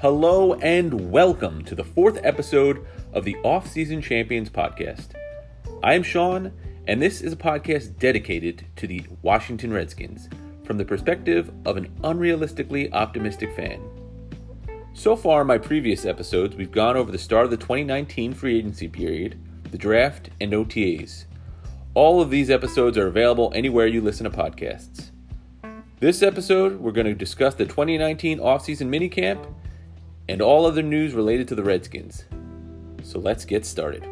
Hello and welcome to the fourth episode of the Off-Season Champions podcast. I'm Sean, and this is a podcast dedicated to the Washington Redskins from the perspective of an unrealistically optimistic fan. So far, in my previous episodes, we've gone over the start of the 2019 free agency period, the draft, and OTAs. All of these episodes are available anywhere you listen to podcasts. This episode, we're going to discuss the 2019 offseason minicamp and all other news related to the Redskins. So let's get started.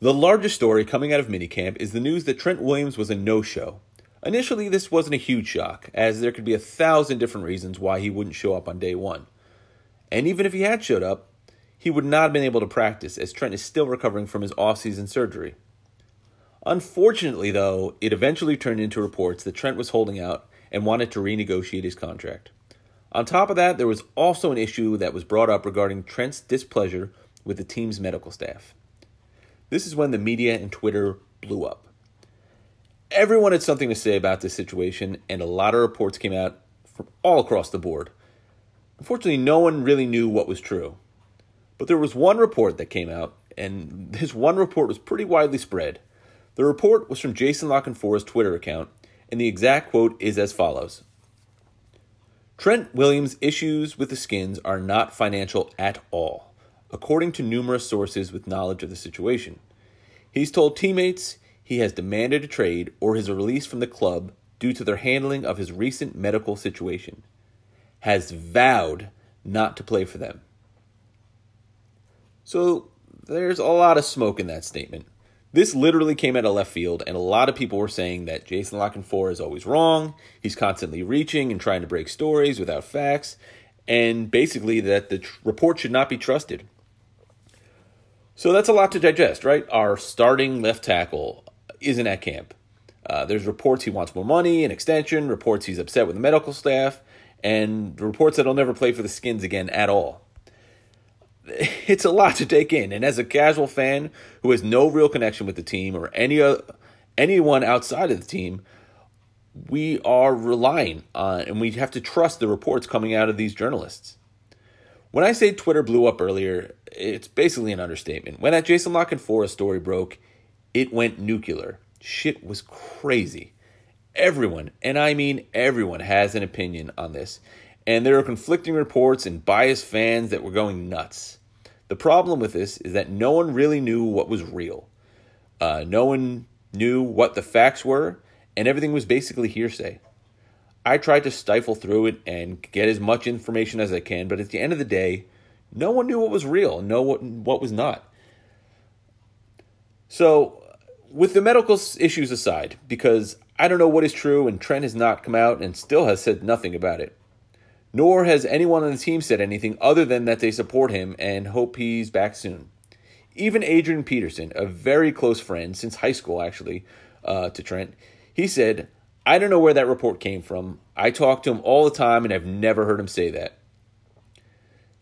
The largest story coming out of minicamp is the news that Trent Williams was a no show. Initially, this wasn't a huge shock, as there could be a thousand different reasons why he wouldn't show up on day one. And even if he had showed up, he would not have been able to practice, as Trent is still recovering from his off-season surgery. Unfortunately, though, it eventually turned into reports that Trent was holding out and wanted to renegotiate his contract. On top of that, there was also an issue that was brought up regarding Trent's displeasure with the team's medical staff. This is when the media and Twitter blew up. Everyone had something to say about this situation, and a lot of reports came out from all across the board. Unfortunately, no one really knew what was true. But there was one report that came out, and this one report was pretty widely spread. The report was from Jason La Canfora's Twitter account, and the exact quote is as follows Trent Williams' issues with the Skins are not financial at all, according to numerous sources with knowledge of the situation. He's told teammates he has demanded a trade or his release from the club due to their handling of his recent medical situation, has vowed not to play for them. So there's a lot of smoke in that statement. This literally came out of left field, and a lot of people were saying that Jason La Canfora is always wrong. He's constantly reaching and trying to break stories without facts, and basically that the tr- report should not be trusted. So that's a lot to digest, right? Our starting left tackle isn't at camp. Uh, there's reports he wants more money, an extension, reports he's upset with the medical staff, and reports that he'll never play for the Skins again at all it's a lot to take in. And as a casual fan who has no real connection with the team or any uh, anyone outside of the team, we are relying on and we have to trust the reports coming out of these journalists. When I say Twitter blew up earlier, it's basically an understatement. When that Jason La Canfora story broke, it went nuclear. Shit was crazy. Everyone, and I mean everyone, has an opinion on this and there are conflicting reports and biased fans that were going nuts. The problem with this is that no one really knew what was real. Uh, no one knew what the facts were, and everything was basically hearsay. I tried to stifle through it and get as much information as I can, but at the end of the day, no one knew what was real and know what what was not. So, with the medical issues aside, because I don't know what is true, and Trent has not come out and still has said nothing about it nor has anyone on the team said anything other than that they support him and hope he's back soon. Even Adrian Peterson, a very close friend since high school, actually, uh, to Trent, he said, I don't know where that report came from. I talk to him all the time and I've never heard him say that.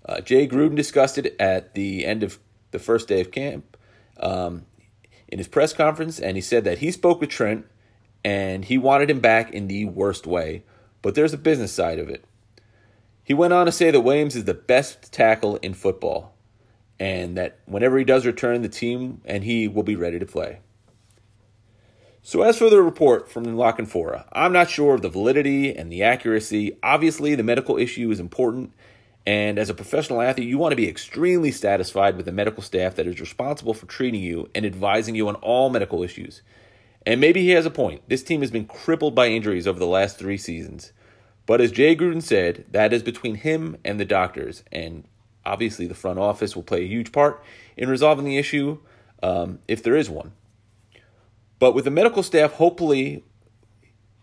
Uh, Jay Gruden discussed it at the end of the first day of camp um, in his press conference, and he said that he spoke with Trent and he wanted him back in the worst way. But there's a business side of it. He went on to say that Williams is the best tackle in football and that whenever he does return, the team and he will be ready to play. So, as for the report from La Canfora, I'm not sure of the validity and the accuracy. Obviously, the medical issue is important, and as a professional athlete, you want to be extremely satisfied with the medical staff that is responsible for treating you and advising you on all medical issues. And maybe he has a point. This team has been crippled by injuries over the last three seasons. But as Jay Gruden said, that is between him and the doctors, and obviously the front office will play a huge part in resolving the issue um, if there is one. But with the medical staff, hopefully,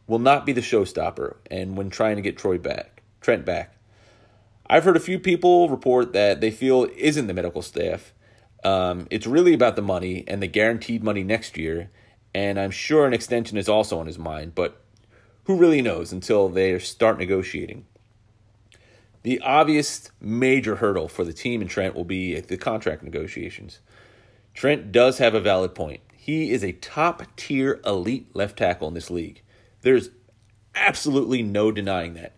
will not be the showstopper, and when trying to get Troy back, Trent back. I've heard a few people report that they feel isn't the medical staff. Um, it's really about the money and the guaranteed money next year, and I'm sure an extension is also on his mind. But who really knows until they start negotiating? The obvious major hurdle for the team and Trent will be the contract negotiations. Trent does have a valid point. He is a top tier elite left tackle in this league. There's absolutely no denying that.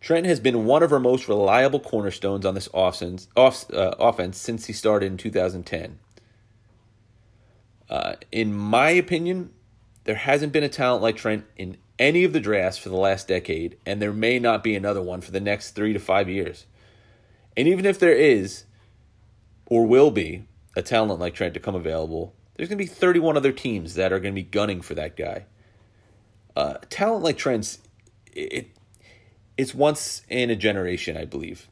Trent has been one of our most reliable cornerstones on this offense, off, uh, offense since he started in 2010. Uh, in my opinion, there hasn't been a talent like Trent in any of the drafts for the last decade, and there may not be another one for the next three to five years. And even if there is, or will be, a talent like Trent to come available, there's going to be 31 other teams that are going to be gunning for that guy. Uh, talent like Trent's, it, it's once in a generation, I believe.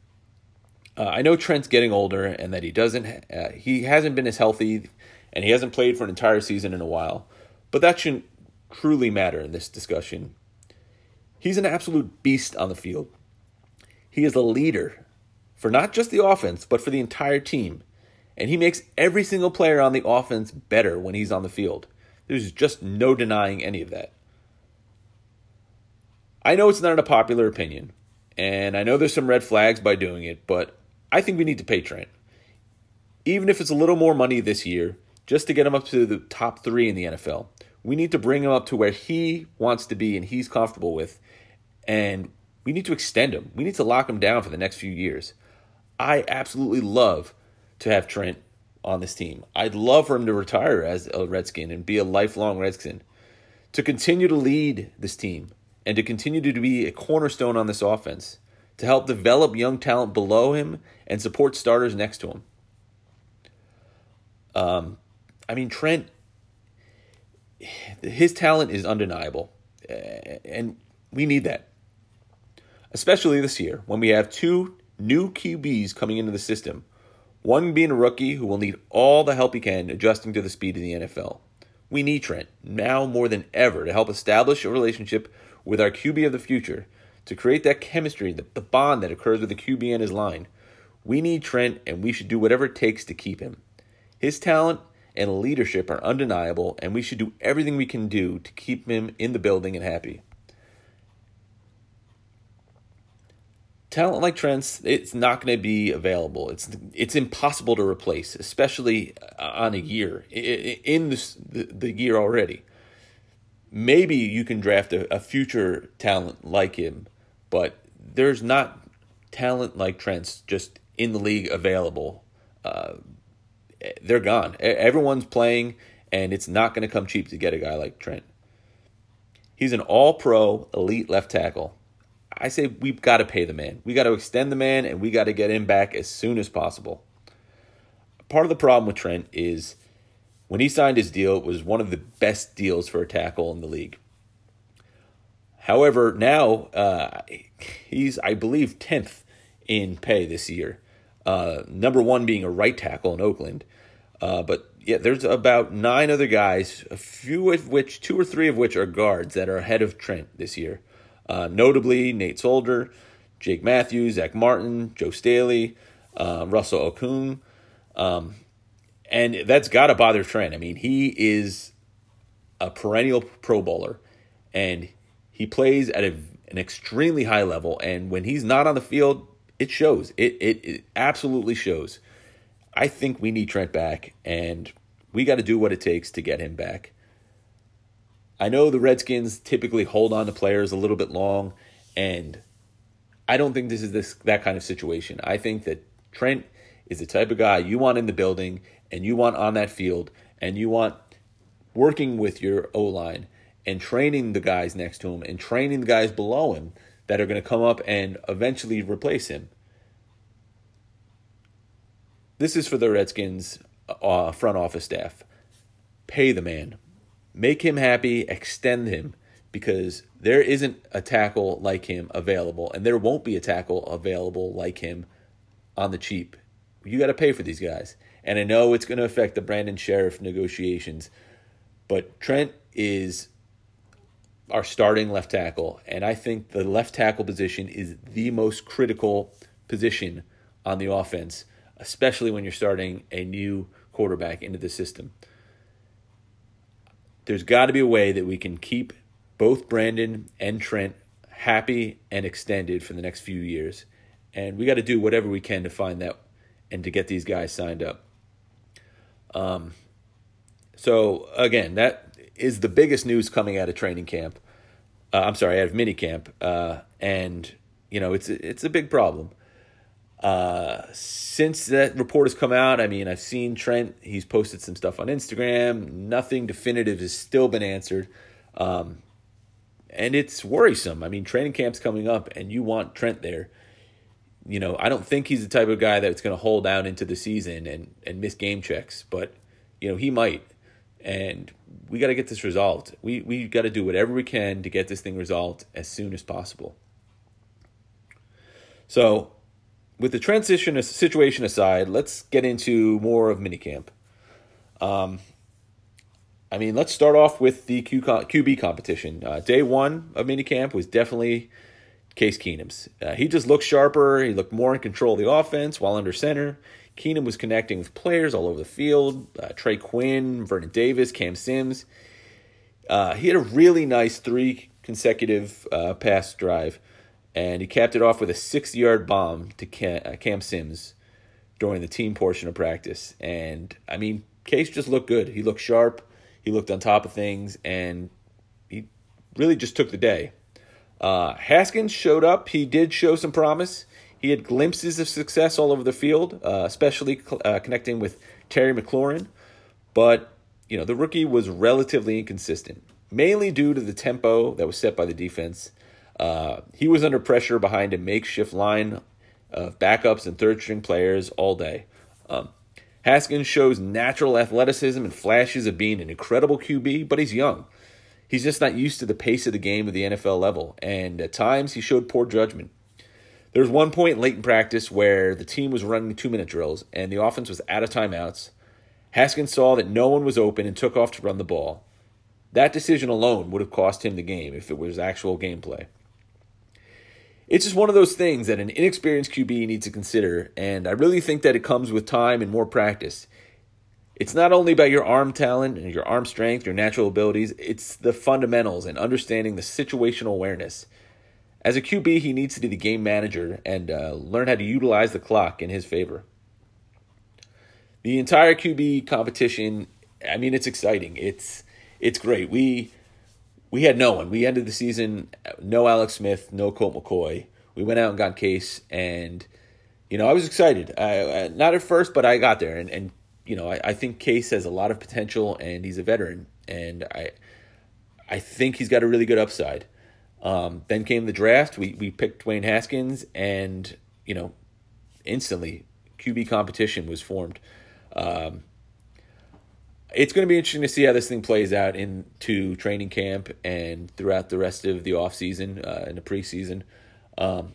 Uh, I know Trent's getting older and that he doesn't, uh, he hasn't been as healthy and he hasn't played for an entire season in a while, but that shouldn't truly matter in this discussion. He's an absolute beast on the field. He is a leader for not just the offense, but for the entire team. And he makes every single player on the offense better when he's on the field. There's just no denying any of that. I know it's not a popular opinion, and I know there's some red flags by doing it, but I think we need to pay Trent. Even if it's a little more money this year, just to get him up to the top three in the NFL. We need to bring him up to where he wants to be and he's comfortable with, and we need to extend him. We need to lock him down for the next few years. I absolutely love to have Trent on this team. I'd love for him to retire as a Redskin and be a lifelong Redskin. To continue to lead this team and to continue to be a cornerstone on this offense, to help develop young talent below him and support starters next to him. Um, I mean, Trent, his talent is undeniable, and we need that, especially this year when we have two new QBs coming into the system one being a rookie who will need all the help he can adjusting to the speed of the NFL. We need Trent now more than ever to help establish a relationship with our QB of the future, to create that chemistry, the, the bond that occurs with the QB and his line. We need Trent, and we should do whatever it takes to keep him. His talent and leadership are undeniable, and we should do everything we can do to keep him in the building and happy. talent like Trent's, it's not going to be available. It's it's impossible to replace, especially on a year in this, the, the year already. Maybe you can draft a, a future talent like him, but there's not talent like Trent's just in the league available. Uh, they're gone. Everyone's playing, and it's not going to come cheap to get a guy like Trent. He's an all pro elite left tackle I say we've got to pay the man. We got to extend the man and we got to get him back as soon as possible. Part of the problem with Trent is when he signed his deal, it was one of the best deals for a tackle in the league. However, now uh, he's, I believe, 10th in pay this year. Uh, number one being a right tackle in Oakland. Uh, but yeah, there's about nine other guys, a few of which, two or three of which are guards that are ahead of Trent this year. Uh, notably, Nate Solder, Jake Matthews, Zack Martin, Joe Staley, uh, Russell Okung. Um, and that's got to bother Trent. I mean, he is a perennial Pro Bowler, and he plays at a, an extremely high level. And when he's not on the field, it shows. It, it, it absolutely shows. I think we need Trent back, and we got to do what it takes to get him back. I know the Redskins typically hold on to players a little bit long, and I don't think this is this that kind of situation. I think that Trent is the type of guy you want in the building and you want on that field and you want working with your O line and training the guys next to him and training the guys below him that are going to come up and eventually replace him. This is for the Redskins uh, front office staff. Pay the man. Make him happy, extend him because there isn't a tackle like him available, and there won't be a tackle available like him on the cheap. You got to pay for these guys. And I know it's going to affect the Brandon Scherff negotiations, but Trent is our starting left tackle, and I think the left tackle position is the most critical position on the offense, especially when you're starting a new quarterback into the system there's got to be a way that we can keep both Brandon and Trent happy and extended for the next few years. And we got to do whatever we can to find that and to get these guys signed up. Um, So again, that is the biggest news coming out of training camp. Uh, I'm sorry, out of mini camp, uh, and you know it's it's a big problem. Uh, since that report has come out, I mean, I've seen Trent. He's posted some stuff on Instagram. Nothing definitive has still been answered, um, and it's worrisome. I mean, training camp's coming up, and you want Trent there. You know, I don't think he's the type of guy that's going to hold out into the season and and miss game checks, but you know he might, and we got to get this resolved. We we got to do whatever we can to get this thing resolved as soon as possible. So with the transition situation aside, let's get into more of minicamp. Um, I mean, let's start off with the Q- QB competition. Uh, day one of minicamp was definitely Case Keenum's. Uh, he just looked sharper. He looked more in control of the offense while under center. Keenum was connecting with players all over the field. Uh, Trey Quinn, Vernon Davis, Cam Sims. Uh, he had a really nice three consecutive uh, pass drive and he capped it off with a six yard bomb to Cam, uh, Cam Sims during the team portion of practice. And I mean, Case just looked good. He looked sharp, he looked on top of things, and he really just took the day. Uh, Haskins showed up. He did show some promise. He had glimpses of success all over the field, uh, especially uh, connecting with Terry McLaurin. But, you know, the rookie was relatively inconsistent, mainly due to the tempo that was set by the defense uh, he was under pressure behind a makeshift line of backups and third string players all day. Um, Haskins shows natural athleticism and flashes of being an incredible QB, but he's young. He's just not used to the pace of the game at the NFL level, and at times he showed poor judgment. There was one point late in practice where the team was running two minute drills and the offense was out of timeouts. Haskins saw that no one was open and took off to run the ball. That decision alone would have cost him the game if it was actual gameplay it's just one of those things that an inexperienced QB needs to consider, and I really think that it comes with time and more practice. It's not only about your arm talent and your arm strength, your natural abilities, it's the fundamentals and understanding the situational awareness. As a QB, he needs to be the game manager and uh, learn how to utilize the clock in his favor. The entire QB competition, I mean, it's exciting. It's it's great. We we had no one. We ended the season no Alex Smith, no Colt McCoy. We went out and got Case, and you know I was excited. I, I, not at first, but I got there, and and you know I, I think Case has a lot of potential, and he's a veteran, and I I think he's got a really good upside. Um, then came the draft. We we picked Dwayne Haskins, and you know instantly QB competition was formed. Um, it's going to be interesting to see how this thing plays out into training camp and throughout the rest of the off season uh, and the preseason. Um,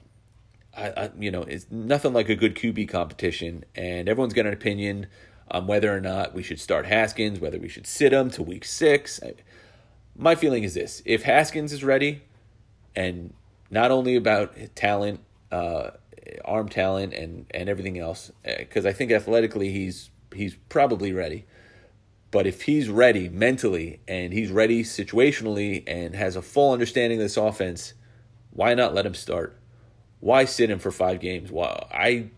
I, I, you know, it's nothing like a good QB competition, and everyone's got an opinion on whether or not we should start Haskins, whether we should sit him to week six. I, my feeling is this: if Haskins is ready, and not only about talent, uh, arm talent, and and everything else, because uh, I think athletically he's he's probably ready but if he's ready mentally and he's ready situationally and has a full understanding of this offense, why not let him start? Why sit him for five games? Well, I,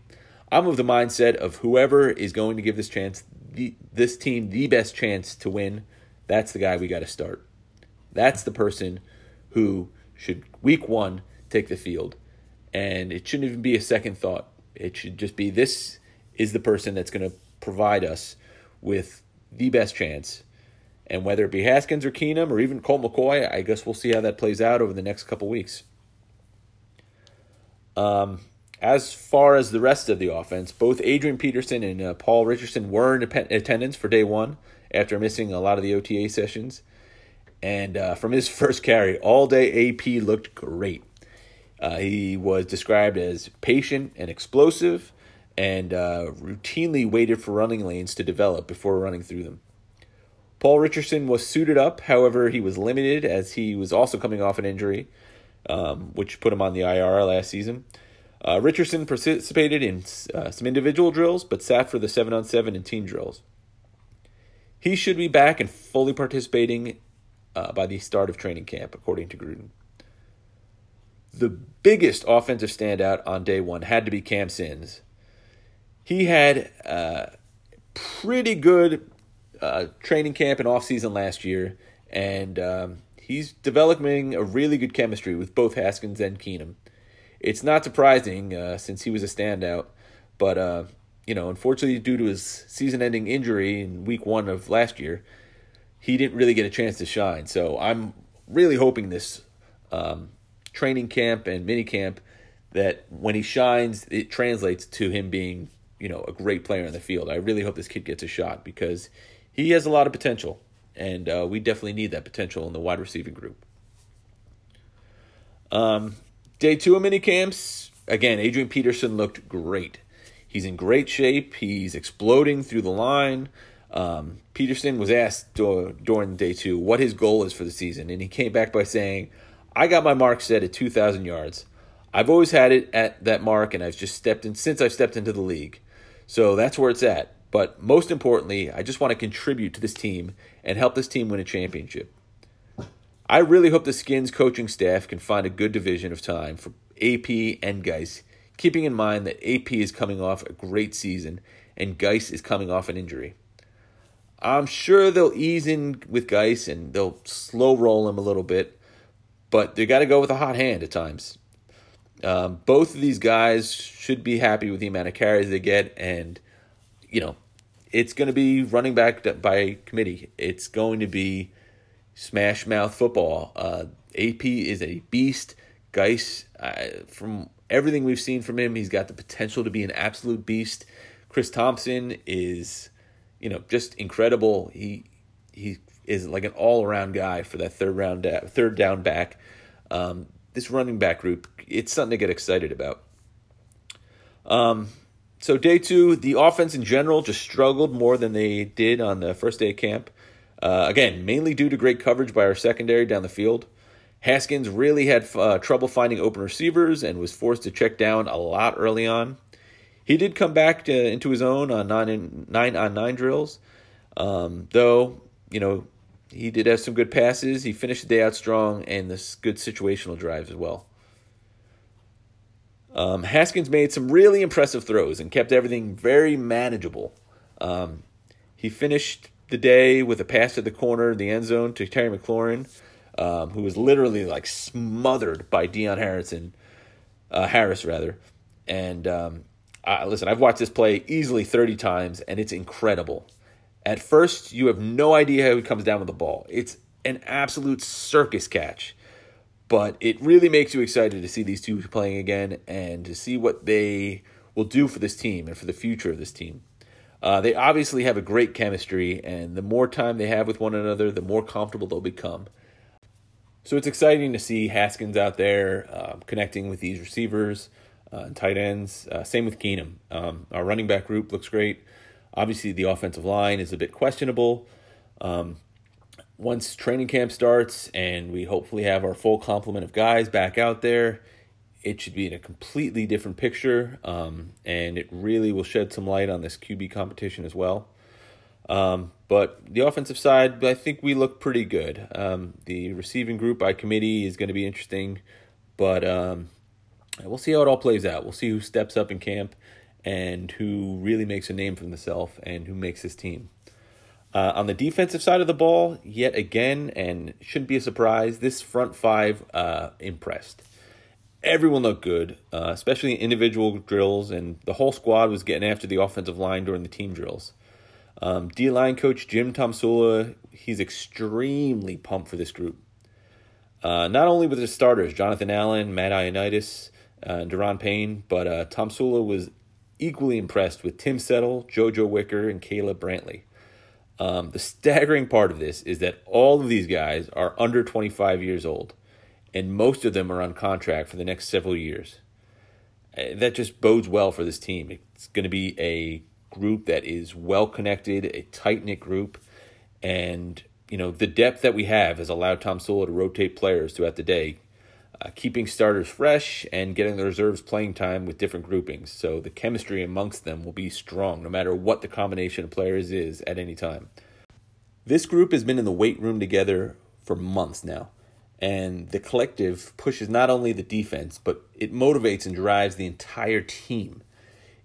I'm of the mindset of whoever is going to give this chance, the, this team, the best chance to win. That's the guy we got to start. That's the person who should week one take the field, and it shouldn't even be a second thought. It should just be this is the person that's going to provide us with the best chance. And whether it be Haskins or Keenum or even Colt McCoy, I guess we'll see how that plays out over the next couple weeks. Um, as far as the rest of the offense, both Adrian Peterson and uh, Paul Richardson were in attendance for day one after missing a lot of the OTA sessions. And uh, from his first carry, all day AP looked great. Uh, he was described as patient and explosive, and uh, routinely waited for running lanes to develop before running through them. Paul Richardson was suited up, however, he was limited as he was also coming off an injury, um, which put him on the IR last season. Uh, Richardson participated in uh, some individual drills, but sat for the 7 on 7 and team drills. He should be back and fully participating uh, by the start of training camp, according to Gruden. The biggest offensive standout on day one had to be Cam Sims he had a pretty good uh, training camp and off season last year, and um, he's developing a really good chemistry with both Haskins and Keenum. It's not surprising uh, since he was a standout, but uh, you know, unfortunately, due to his season-ending injury in Week One of last year, he didn't really get a chance to shine. So I'm really hoping this um, training camp and mini camp that when he shines, it translates to him being you know a great player in the field. I really hope this kid gets a shot because he has a lot of potential, and uh, we definitely need that potential in the wide receiving group. Um, day two of mini camps again. Adrian Peterson looked great. He's in great shape. He's exploding through the line. Um, Peterson was asked during day two what his goal is for the season, and he came back by saying, "I got my mark set at 2,000 yards. I've always had it at that mark, and I've just stepped in since I've stepped into the league. So that's where it's at. But most importantly, I just want to contribute to this team and help this team win a championship. I really hope the Skins coaching staff can find a good division of time for AP and Guice, keeping in mind that AP is coming off a great season and Guice is coming off an injury. I'm sure they'll ease in with Guice and they'll slow roll him a little bit, but they got to go with a hot hand at times. Um, both of these guys should be happy with the amount of carries they get, and you know, it's going to be running back by committee. It's going to be smash mouth football. Uh, AP is a beast. Guice, uh, from everything we've seen from him, he's got the potential to be an absolute beast. Chris Thompson is, you know, just incredible. He he is like an all around guy for that third round da- third down back. Um, this running back group, it's something to get excited about. Um, so day two, the offense in general just struggled more than they did on the first day of camp. Uh, again, mainly due to great coverage by our secondary down the field. Haskins really had uh, trouble finding open receivers and was forced to check down a lot early on. He did come back to, into his own on nine, nine on nine drills, um, though you know he did have some good passes. He finished the day out strong and this good situational drives as well. Um, Haskins made some really impressive throws and kept everything very manageable. Um, he finished the day with a pass to the corner, the end zone to Terry McLaurin, um, who was literally like smothered by Dion Harrison, uh, Harris rather. And I, listen, I've watched this play easily thirty times, and it's incredible. At first, you have no idea how he comes down with the ball. It's an absolute circus catch. But it really makes you excited to see these two playing again and to see what they will do for this team and for the future of this team. Uh, they obviously have a great chemistry, and the more time they have with one another, the more comfortable they'll become. So it's exciting to see Haskins out there um, connecting with these receivers uh, tight ends. Uh, same with Keenum. Um, our running back group looks great. Obviously, the offensive line is a bit questionable. Um, once training camp starts and we hopefully have our full complement of guys back out there, it should be in a completely different picture. Um, and it really will shed some light on this QB competition as well. Um, but the offensive side, I think we look pretty good. Um, the receiving group by committee is going to be interesting, but um, we'll see how it all plays out. We'll see who steps up in camp and who really makes a name for himself and who makes his team. Uh, on the defensive side of the ball, yet again, and shouldn't be a surprise, this front five uh, impressed. Everyone looked good, uh, especially in individual drills, and the whole squad was getting after the offensive line during the team drills. Um, D line coach Jim Tomsula, he's extremely pumped for this group. Uh, not only with his starters, Jonathan Allen, Matt Ioannidis, uh, and Payne, but uh, Tomsula was equally impressed with Tim Settle, JoJo Wicker, and Caleb Brantley. Um, the staggering part of this is that all of these guys are under 25 years old, and most of them are on contract for the next several years. Uh, that just bodes well for this team. It's going to be a group that is well connected, a tight knit group, and you know the depth that we have has allowed Tomsula to rotate players throughout the day uh, keeping starters fresh and getting the reserves playing time with different groupings. So the chemistry amongst them will be strong no matter what the combination of players is at any time. This group has been in the weight room together for months now, and the collective pushes not only the defense, but it motivates and drives the entire team.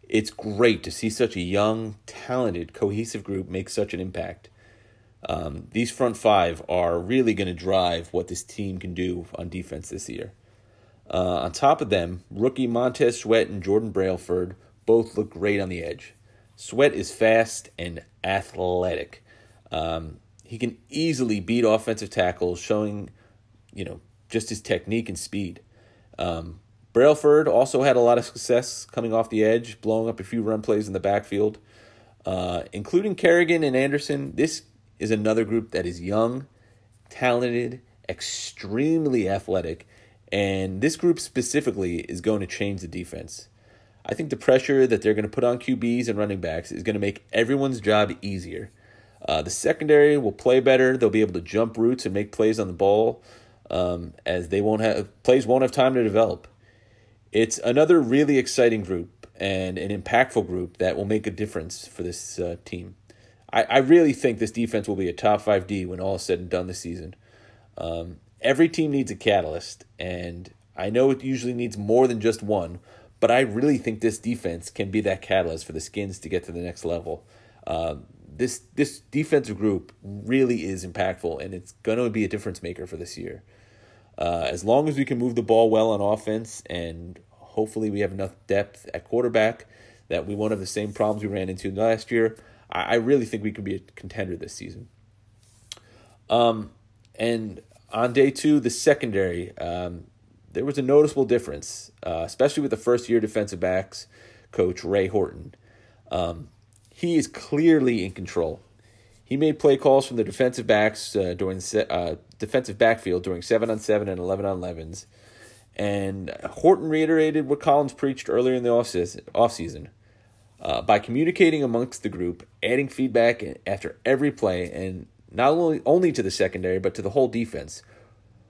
It's great to see such a young, talented, cohesive group make such an impact. Um, these front five are really going to drive what this team can do on defense this year. Uh, on top of them, rookie Montez Sweat and Jordan Brailford both look great on the edge. Sweat is fast and athletic. Um, he can easily beat offensive tackles, showing, you know, just his technique and speed. Um, Brailford also had a lot of success coming off the edge, blowing up a few run plays in the backfield, uh, including Kerrigan and Anderson. This is another group that is young, talented, extremely athletic, and this group specifically is going to change the defense. I think the pressure that they're going to put on QBs and running backs is going to make everyone's job easier. Uh, the secondary will play better. They'll be able to jump routes and make plays on the ball, um, as they won't have plays won't have time to develop. It's another really exciting group and an impactful group that will make a difference for this uh, team. I, I really think this defense will be a top five D when all is said and done this season. Um, every team needs a catalyst, and I know it usually needs more than just one, but I really think this defense can be that catalyst for the Skins to get to the next level. Uh, this this defensive group really is impactful, and it's going to be a difference maker for this year. Uh, as long as we can move the ball well on offense, and hopefully we have enough depth at quarterback that we won't have the same problems we ran into last year. I, I really think we could be a contender this season. Um, and on day two, the secondary, um, there was a noticeable difference, uh, especially with the first year defensive backs coach Ray Horton. Um, he is clearly in control. He made play calls from the defensive backs uh, during the uh, defensive backfield during seven on seven and eleven on elevens, and Horton reiterated what Collins preached earlier in the offseason, offseason uh, by communicating amongst the group, adding feedback after every play, and not only only to the secondary but to the whole defense.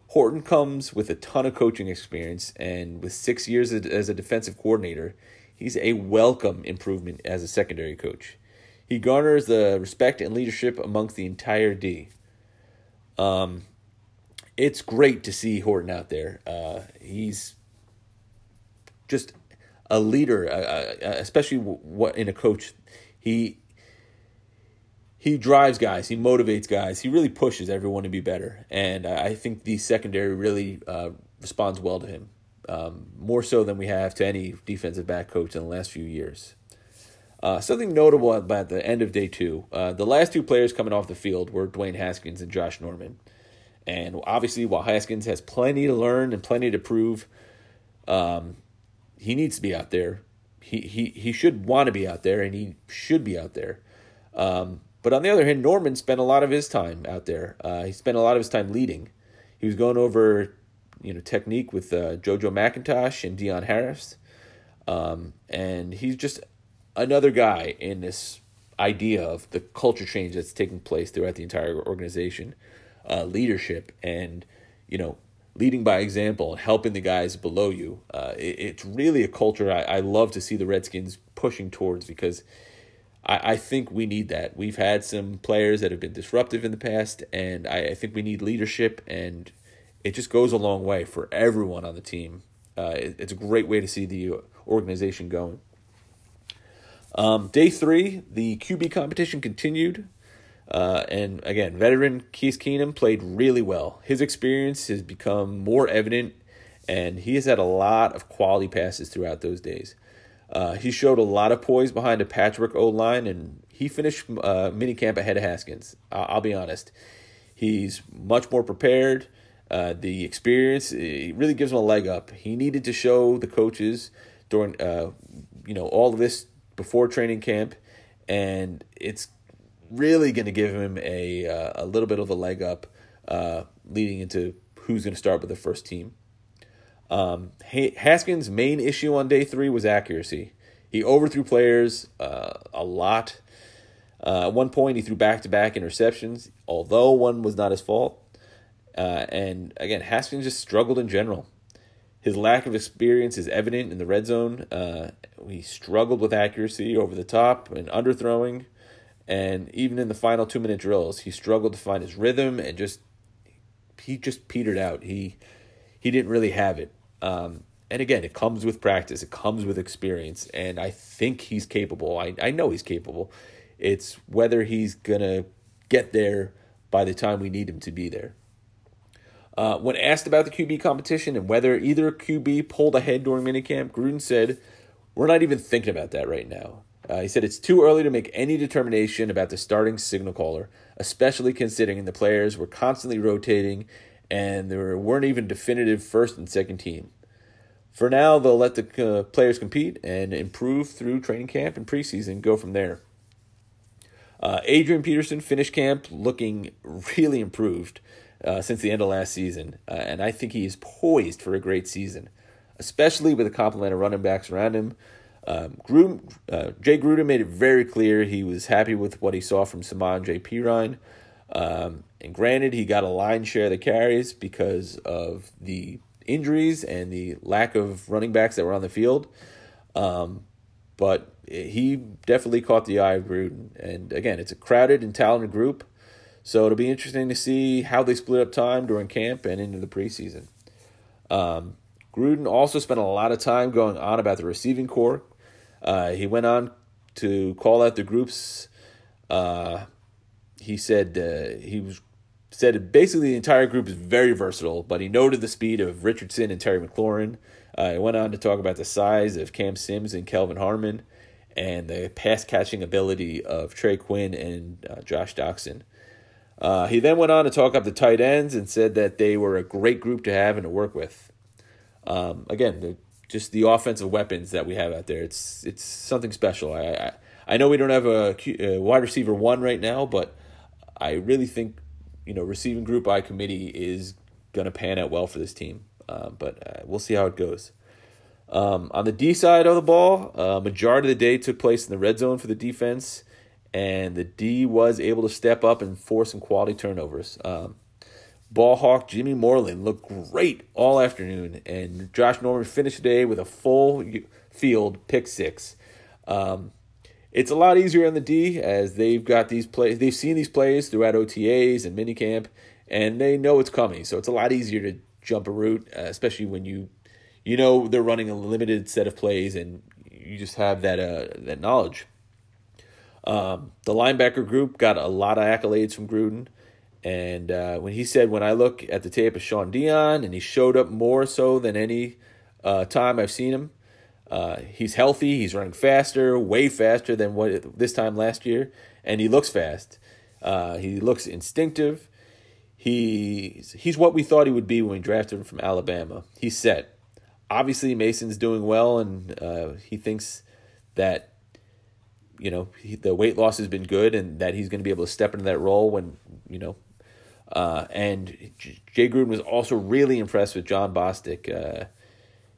Horton comes with a ton of coaching experience, and with six years as a defensive coordinator, He's a welcome improvement as a secondary coach. He garners the respect and leadership amongst the entire D. Um, it's great to see Horton out there. Uh, he's just a leader, uh, especially what in a coach. He he drives guys, he motivates guys, he really pushes everyone to be better, and I think the secondary really uh, responds well to him um, more so than we have to any defensive back coach in the last few years. Uh, something notable about the end of day two, uh, the last two players coming off the field were Dwayne Haskins and Josh Norman. And obviously, while Haskins has plenty to learn and plenty to prove, um, he needs to be out there. He, he, he should want to be out there, and he should be out there. Um, but on the other hand, Norman spent a lot of his time out there. Uh, he spent a lot of his time leading. He was going over you know technique with uh, JoJo McIntosh and Dion Harris, um, and he's just another guy in this idea of the culture change that's taking place throughout the entire organization, uh, leadership, and you know leading by example and helping the guys below you. Uh, it, it's really a culture I, I love to see the Redskins pushing towards because. I, I think we need that. We've had some players that have been disruptive in the past, and I, I think we need leadership and it just goes a long way for everyone on the team. Uh, it, it's a great way to see the organization going. Um, day three, the QB competition continued. Uh, and again, veteran Keith Keenum played really well. His experience has become more evident, and he has had a lot of quality passes throughout those days. Uh, he showed a lot of poise behind a patchwork O line, and he finished uh, minicamp ahead of Haskins. I'll be honest. He's much more prepared. Uh, the experience it really gives him a leg up. He needed to show the coaches during, uh, you know, all of this before training camp, and it's really going to give him a uh, a little bit of a leg up uh, leading into who's going to start with the first team. Um, Haskins' main issue on day three was accuracy. He overthrew players uh, a lot. Uh, at one point, he threw back to back interceptions, although one was not his fault. Uh, and again, Haskins just struggled in general. His lack of experience is evident in the red zone. Uh, he struggled with accuracy over the top and underthrowing. And even in the final two minute drills, he struggled to find his rhythm and just he just petered out. He he didn't really have it. Um, and again, it comes with practice. It comes with experience, and I think he's capable. I I know he's capable. It's whether he's gonna get there by the time we need him to be there. Uh, when asked about the QB competition and whether either QB pulled ahead during minicamp, Gruden said, We're not even thinking about that right now. Uh, he said it's too early to make any determination about the starting signal caller, especially considering the players were constantly rotating and there weren't even definitive first and second team. For now, they'll let the uh, players compete and improve through training camp and preseason, go from there. Uh, Adrian Peterson finished camp looking really improved uh, since the end of last season, uh, and I think he is poised for a great season, especially with a complement of running backs around him. Um, uh, Jay Gruden made it very clear he was happy with what he saw from Samaje Perine. Um, and granted, he got a line share of the carries because of the injuries and the lack of running backs that were on the field. Um, but he definitely caught the eye of Gruden. And again, it's a crowded and talented group. So it'll be interesting to see how they split up time during camp and into the preseason. Um, Gruden also spent a lot of time going on about the receiving corps. Uh, he went on to call out the groups. Uh, he said uh, he was said basically the entire group is very versatile, but he noted the speed of Richardson and Terry McLaurin. Uh, he went on to talk about the size of Cam Sims and Kelvin Harmon, and the pass catching ability of Trey Quinn and uh, Josh Doctson. Uh, he then went on to talk up the tight ends and said that they were a great group to have and to work with. Um, again, just the offensive weapons that we have out there. It's it's something special. I I, I know we don't have a, a, wide receiver one right now, but I really think you know receiving group by committee is going to pan out well for this team. Uh, but uh, we'll see how it goes. Um, on the D side of the ball, uh, majority of the day took place in the red zone for the defense, and the D was able to step up and force some quality turnovers. Um, ball hawk Jimmy Moreland looked great all afternoon, and Josh Norman finished the day with a full field pick six. Um, it's a lot easier on the D as they've got these plays. They've seen these plays throughout OTAs and minicamp, and they know it's coming. So it's a lot easier to jump a route, uh, especially when you you know they're running a limited set of plays and you just have that uh, that knowledge. Um, the linebacker group got a lot of accolades from Gruden. And uh, when he said, when I look at the tape of Shaun Dion, and he showed up more so than any uh, time I've seen him, uh, he's healthy. He's running faster, way faster than what this time last year, and he looks fast. Uh, he looks instinctive. He's he's what we thought he would be when we drafted him from Alabama. He's set. Obviously, Mason's doing well, and uh, he thinks that you know he, the weight loss has been good, and that he's going to be able to step into that role when you know. Uh, and Jay Gruden was also really impressed with Jon Bostic. Uh,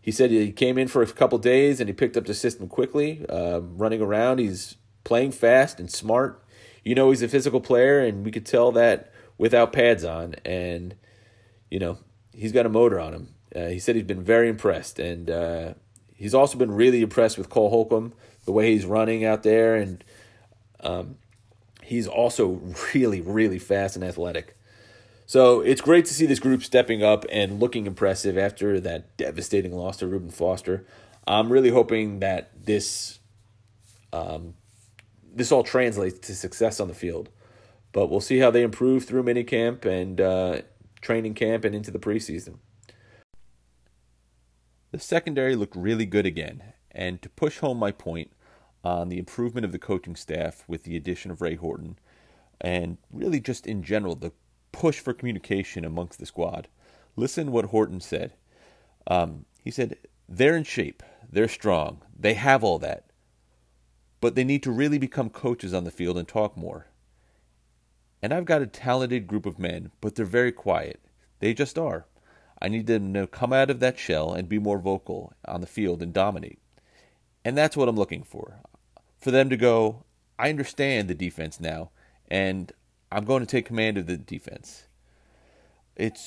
he said he came in for a couple days and he picked up the system quickly, uh, running around. He's playing fast and smart. You know, he's a physical player, and we could tell that without pads on. And, you know, he's got a motor on him. Uh, he said he's been very impressed. And uh, he's also been really impressed with Cole Holcomb, the way he's running out there. And um, he's also really, really fast and athletic. So it's great to see this group stepping up and looking impressive after that devastating loss to Reuben Foster. I'm really hoping that this um, this all translates to success on the field. But we'll see how they improve through minicamp and uh, training camp and into the preseason. The secondary looked really good again, and to push home my point on the improvement of the coaching staff with the addition of Ray Horton, and really just in general the push for communication amongst the squad. Listen what Horton said. Um, he said, They're in shape, they're strong, they have all that. But they need to really become coaches on the field and talk more. And I've got a talented group of men, but they're very quiet. They just are. I need them to come out of that shell and be more vocal on the field and dominate. And that's what I'm looking for. For them to go, I understand the defense now, and I'm going to take command of the defense. It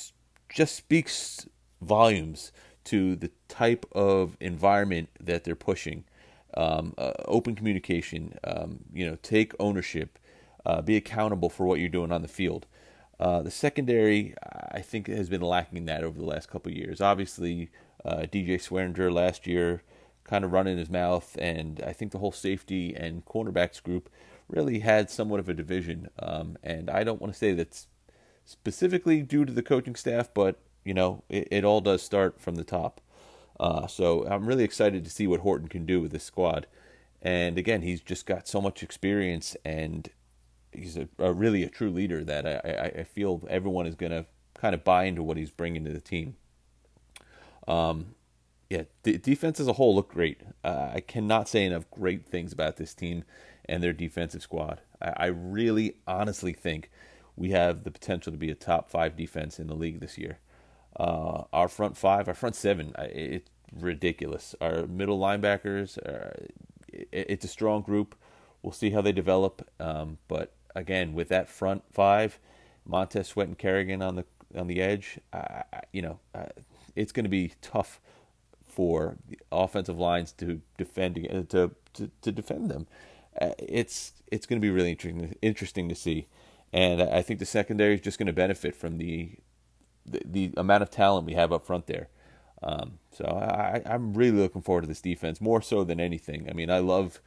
just speaks volumes to the type of environment that they're pushing. Um, uh, open communication, um, you know, take ownership, uh, be accountable for what you're doing on the field. Uh, the secondary, I think, has been lacking that over the last couple years. Obviously, uh, DJ Swearinger last year kind of running his mouth, and I think the whole safety and cornerbacks group really had somewhat of a division. Um, and I don't want to say that's specifically due to the coaching staff, but you know it, it all does start from the top. Uh, so I'm really excited to see what Horton can do with this squad. And again, he's just got so much experience, and he's a, a really a true leader that I, I, I feel everyone is going to kind of buy into what he's bringing to the team. Um, yeah, the defense as a whole looked great. Uh, I cannot say enough great things about this team and their defensive squad. I, I really, honestly think we have the potential to be a top five defense in the league this year. Uh, our front five, our front seven, it's ridiculous. Our middle linebackers, uh, it's a strong group. We'll see how they develop. Um, but again, with that front five, Montez Sweat and Kerrigan on the on the edge, uh, you know, uh, it's going to be tough for the offensive lines to defend to to, to defend them. Uh, it's it's going to be really interesting interesting to see, and I think the secondary is just going to benefit from the, the, the amount of talent we have up front there. Um, so I, I'm really looking forward to this defense more so than anything. I mean, I love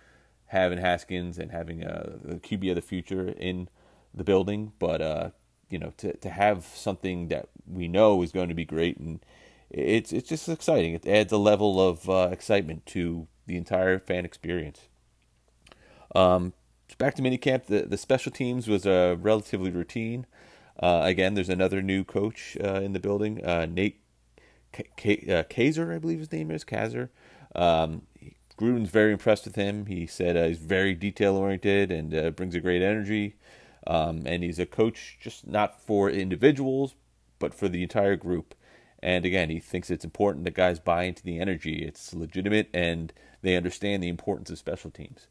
having Haskins and having a, a QB of the future in the building, but uh, you know, to to have something that we know is going to be great and it's it's just exciting. It adds a level of uh, excitement to the entire fan experience. Um, back to minicamp, the the special teams was uh, relatively routine. Uh, again, there's another new coach uh, in the building, uh, Nate K- K- uh, Kaczor, I believe his name is Kaczor. Um, Gruden's very impressed with him. He said he's very detail oriented and brings a great energy. Um, and he's a coach just not for individuals, but for the entire group. And again, he thinks it's important that guys buy into the energy. It's legitimate and they understand the importance of special teams.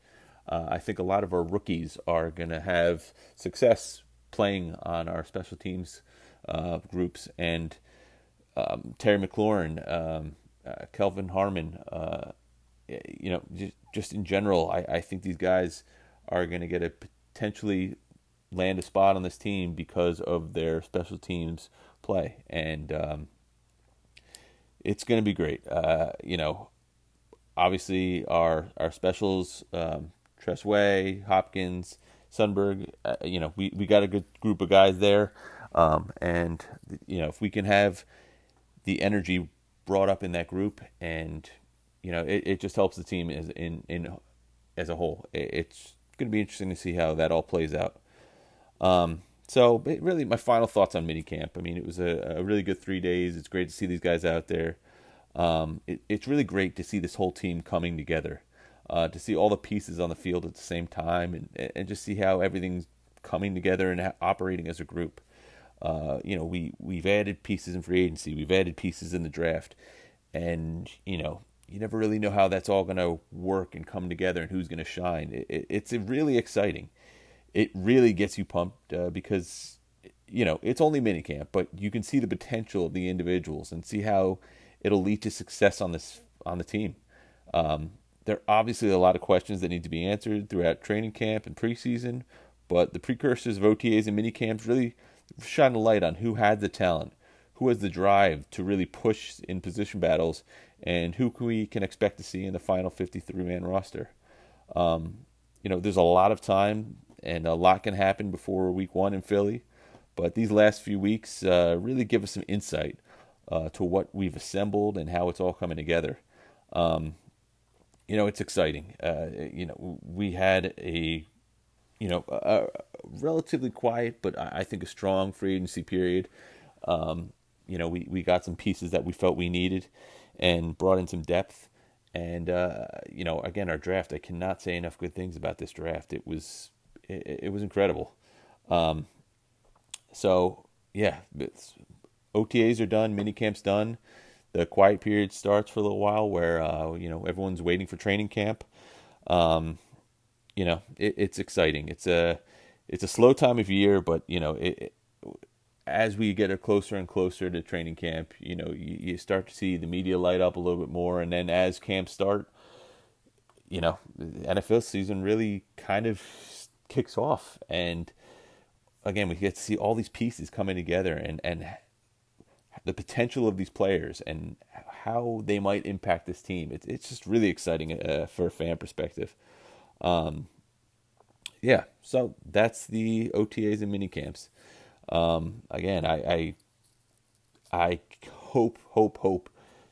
Uh, I think a lot of our rookies are going to have success playing on our special teams uh, groups. And um, Terry McLaurin, um, uh, Kelvin Harmon, uh, you know, just, just in general, I, I think these guys are going to get a potentially land a spot on this team because of their special teams play. And, um, it's going to be great. Uh, you know, obviously our our specials, um, Tress Way, Hopkins, Sundberg. Uh, you know, we we got a good group of guys there, um, and you know if we can have the energy brought up in that group, and you know it, it just helps the team as in in as a whole. It, it's going to be interesting to see how that all plays out. Um, so, really, my final thoughts on minicamp. I mean, it was a, a, really good three days. It's great to see these guys out there. Um, it, it's really great to see this whole team coming together, uh, to see all the pieces on the field at the same time, and, and just see how everything's coming together and operating as a group. Uh, you know, we we've added pieces in free agency, we've added pieces in the draft, and you know, you never really know how that's all going to work and come together and who's going to shine. It, it, it's really exciting it really gets you pumped uh, because you know it's only minicamp, but you can see the potential of the individuals and see how it'll lead to success on this on the team. Um, there are obviously a lot of questions that need to be answered throughout training camp and preseason, but the precursors of OTAs and minicamps really shine a light on who had the talent, who has the drive to really push in position battles, and who we can expect to see in the final 53 man roster. Um, you know, there's a lot of time and a lot can happen before week one in Philly. But these last few weeks uh, really give us some insight uh, to what we've assembled and how it's all coming together. Um, you know, it's exciting. Uh, you know, we had a, you know, a, a relatively quiet, but I think a strong free agency period. Um, you know, we, we got some pieces that we felt we needed and brought in some depth. And, uh, you know, again, our draft, I cannot say enough good things about this draft. It was it, it was incredible. Um, so yeah, OTAs are done, minicamp's done. The quiet period starts for a little while, where uh, you know everyone's waiting for training camp. Um, you know, it, it's exciting. It's a it's a slow time of year, but you know, it, as we get closer and closer to training camp, you know, you, you, start to see the media light up a little bit more, and then as camps start, you know, NFL season really kind of kicks off and again we get to see all these pieces coming together and and the potential of these players and how they might impact this team it's it's just really exciting uh, for a fan perspective um, yeah so that's the OTAs and mini camps Um, again, I, I I hope, hope, hope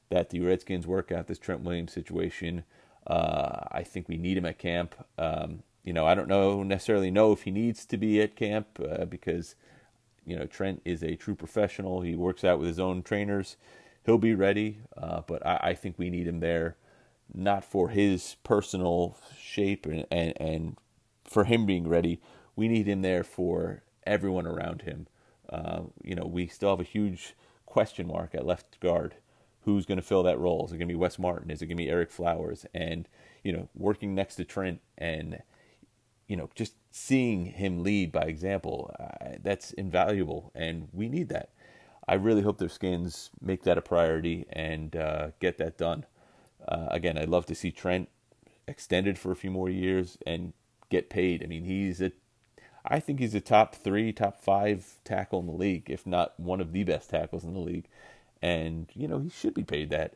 that the Redskins work out this Trent Williams situation. Uh, I think we need him at camp. Um, you know, I don't know necessarily know if he needs to be at camp uh, because you know Trent is a true professional. He works out with his own trainers. He'll be ready, uh, but I, I, think we need him there, not for his personal shape and, and and for him being ready. We need him there for everyone around him. Uh, you know, we still have a huge question mark at left guard. Who's going to fill that role? Is it going to be Wes Martin? Is it going to be Ereck Flowers? And you know, working next to Trent and you know, just seeing him lead by example, uh, that's invaluable, and we need that. I really hope their skins make that a priority and uh, get that done. Uh, again, I'd love to see Trent extended for a few more years and get paid. I mean, he's a, I think he's a top three, top five tackle in the league, if not one of the best tackles in the league, and you know he should be paid that.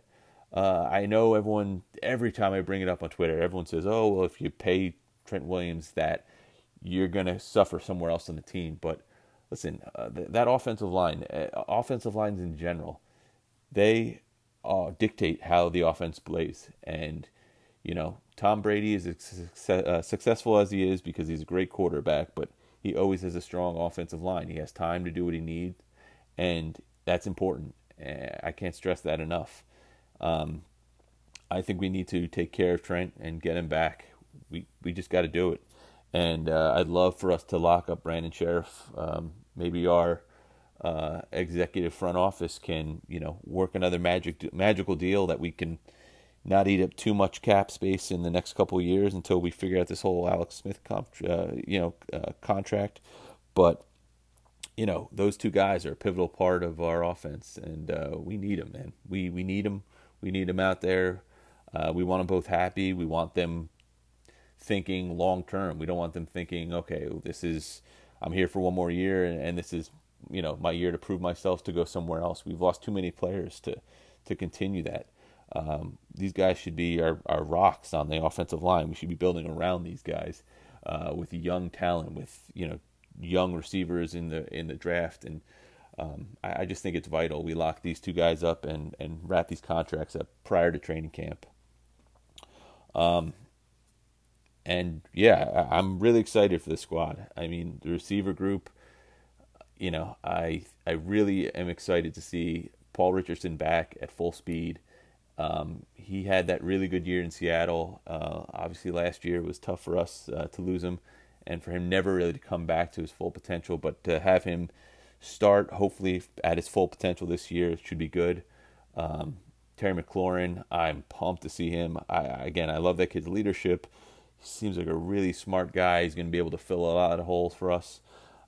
Uh, I know everyone. Every time I bring it up on Twitter, everyone says, "Oh, well, if you pay Trent Williams that you're going to suffer somewhere else on the team. But listen, uh, th- that offensive line, uh, offensive lines in general, they uh, dictate how the offense plays. And, you know, Tom Brady is success, uh, successful as he is because he's a great quarterback, but he always has a strong offensive line. He has time to do what he needs, and that's important. I can't stress that enough. Um, I think we need to take care of Trent and get him back we we just got to do it. And uh, I'd love for us to lock up Brandon Scherff. Um, maybe our uh, executive front office can you know work another magic magical deal that we can not eat up too much cap space in the next couple years until we figure out this whole Alex Smith comp, uh, you know uh, contract. But you know those two guys are a pivotal part of our offense, and uh, we need them, man. We we need them. We need them out there. Uh, we want them both happy. We want them thinking long term. We don't want them thinking, okay, this is I'm here for one more year and, and, this is you know my year to prove myself to go somewhere else. We've lost too many players to to continue that. Um, these guys should be our, our rocks on the offensive line. We should be building around these guys uh, with young talent, with you know young receivers in the in the draft, and um, I, I, just think it's vital we lock these two guys up and and wrap these contracts up prior to training camp. Um, and yeah, I'm really excited for the squad. I mean, the receiver group. You know, I I really am excited to see Paul Richardson back at full speed. Um, he had that really good year in Seattle. Uh, obviously, last year was tough for us uh, to lose him, and for him never really to come back to his full potential. But to have him start, hopefully at his full potential this year, should be good. Um, Terry McLaurin, I'm pumped to see him. I, again, I love that kid's leadership. Seems like a really smart guy. He's going to be able to fill a lot of holes for us.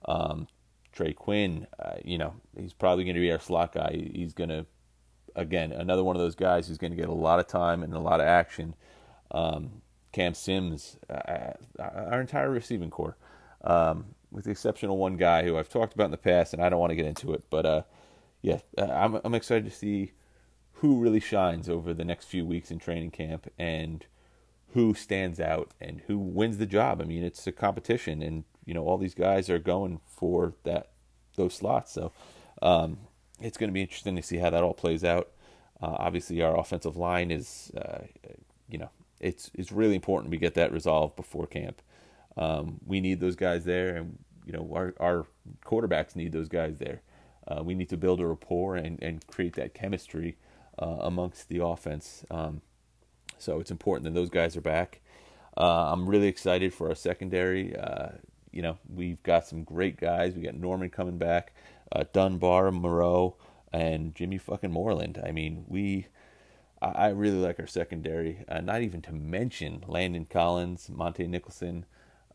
Um, Trey Quinn, uh, you know, he's probably going to be our slot guy. He's going to, again, another one of those guys who's going to get a lot of time and a lot of action. Um, Cam Sims, uh, uh our entire receiving corps, um, with the exception of one guy who I've talked about in the past, and I don't want to get into it, but uh, yeah, uh, I'm I'm excited to see who really shines over the next few weeks in training camp and who stands out and who wins the job. I mean, it's a competition, and you know all these guys are going for that those slots. So um, it's going to be interesting to see how that all plays out. Uh, obviously, our offensive line is, uh, you know, it's it's really important we get that resolved before camp. Um, we need those guys there, and you know our our quarterbacks need those guys there. Uh, we need to build a rapport and, and create that chemistry uh, amongst the offense. Um, so it's important that those guys are back. Uh, I'm really excited for our secondary. Uh, you know, we've got some great guys. We got Norman coming back, uh, Dunbar, Moreau, and Jimmy fucking Moreland. I mean, we. I really like our secondary. Uh, not even to mention Landon Collins, Montae Nicholson.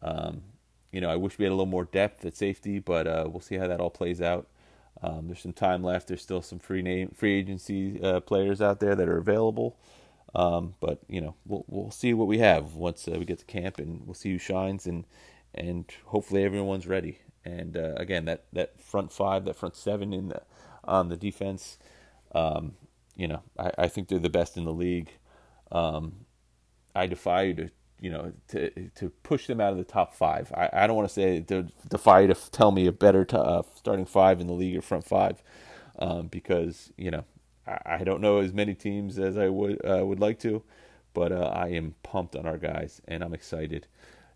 Um, you know, I wish we had a little more depth at safety, but uh, we'll see how that all plays out. Um, there's some time left. There's still some free name, free agency uh, players out there that are available. Um, but you know, we'll we'll see what we have once uh, we get to camp, and we'll see who shines, and and hopefully everyone's ready. And uh, again, that that front five, that front seven in the on the defense, um, you know, I, I think they're the best in the league. Um, I defy you to you know, to to push them out of the top five. I, I don't want to say to defy you to tell me a better uh, starting five in the league or front five, um, because you know I, don't know as many teams as I would uh, would like to, but uh, I am pumped on our guys and I'm excited.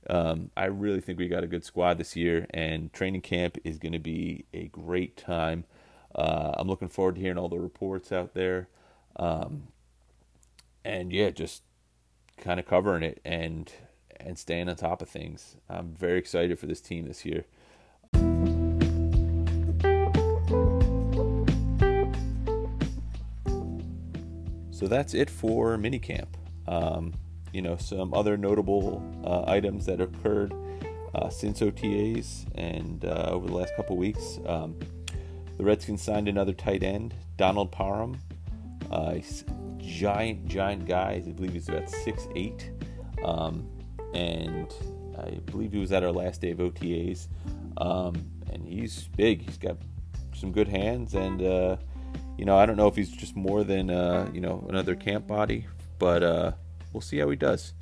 Um, I really think we got a good squad this year, and training camp is going to be a great time. Uh, I'm looking forward to hearing all the reports out there. Um, and yeah, just kind of covering it and and staying on top of things. I'm very excited for this team this year. So that's it for minicamp. Um, you know, some other notable uh, items that occurred uh, since OTAs and uh, over the last couple weeks. Um, the Redskins signed another tight end, Donald Parham. Uh, giant, giant guy. I believe he's about six eight, um, and I believe he was at our last day of OTAs. Um, and he's big. He's got some good hands, and uh, you know I don't know if he's just more than uh, you know another camp body, but uh, we'll see how he does.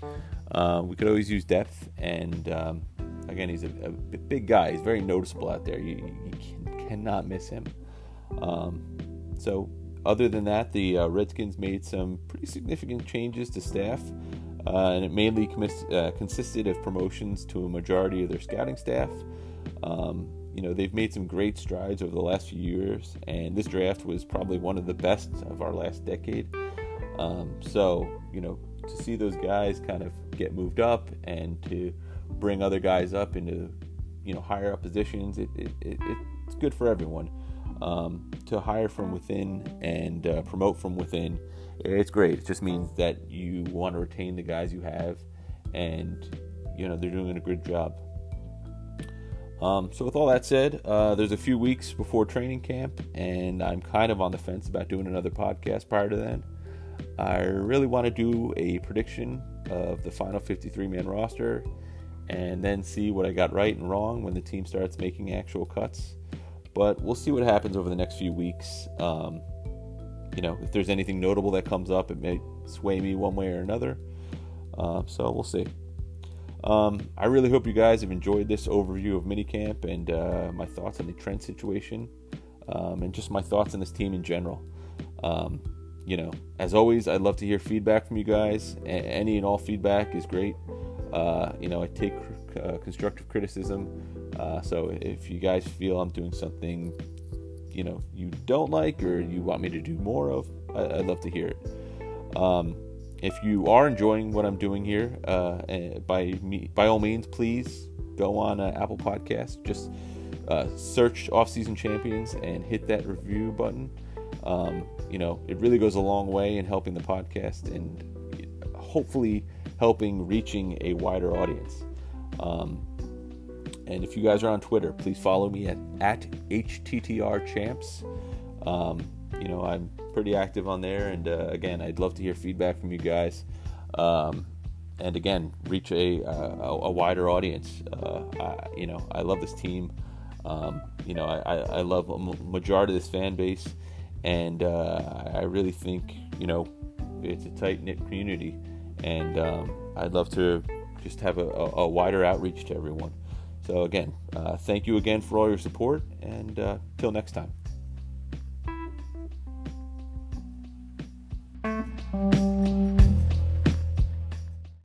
Uh, we could always use depth, and um, again, he's a, a, big guy. He's very noticeable out there. You, you can, cannot miss him. Um, so other than that, the uh, Redskins made some pretty significant changes to staff, uh, and it mainly uh, consisted of promotions to a majority of their scouting staff. Um, you know, they've made some great strides over the last few years, and this draft was probably one of the best of our last decade. Um, so, you know, to see those guys kind of get moved up and to bring other guys up into, you know, higher up positions, it, it, it it's good for everyone um, to hire from within and uh, promote from within, it's great. It just means that you want to retain the guys you have, and you know they're doing a good job. Um, so with all that said, uh, there's a few weeks before training camp, and I'm kind of on the fence about doing another podcast prior to then. I really want to do a prediction of the final 53 man roster and then see what I got right and wrong when the team starts making actual cuts. But we'll see what happens over the next few weeks. Um, you know, if there's anything notable that comes up, it may sway me one way or another. Uh, so we'll see. Um, I really hope you guys have enjoyed this overview of minicamp and uh, my thoughts on the Trent situation um, and just my thoughts on this team in general. Um, you know, as always, I'd love to hear feedback from you guys. A- any and all feedback is great. Uh, you know, I take uh, constructive criticism. Uh, so if you guys feel I'm doing something, you know, you don't like or you want me to do more of, I- would love to hear it. If you are enjoying what I'm doing here, uh, eh, by me, by all means, please go on uh, Apple Podcast. Just uh, search off-season champions and hit that review button. Um, you know, it really goes a long way in helping the podcast and hopefully helping reaching a wider audience. Um, and if you guys are on Twitter, please follow me at, at HTTRChamps. Um, you know, I'm pretty active on there. And uh, again, I'd love to hear feedback from you guys. Um, and again, reach a, a, a wider audience. Uh, I, you know, I love this team. Um, you know, I, I love a majority of this fan base. And uh, I really think, you know, it's a tight knit community and um, I'd love to just have a, a, a, wider outreach to everyone. So again, uh, thank you again for all your support, and uh, till next time.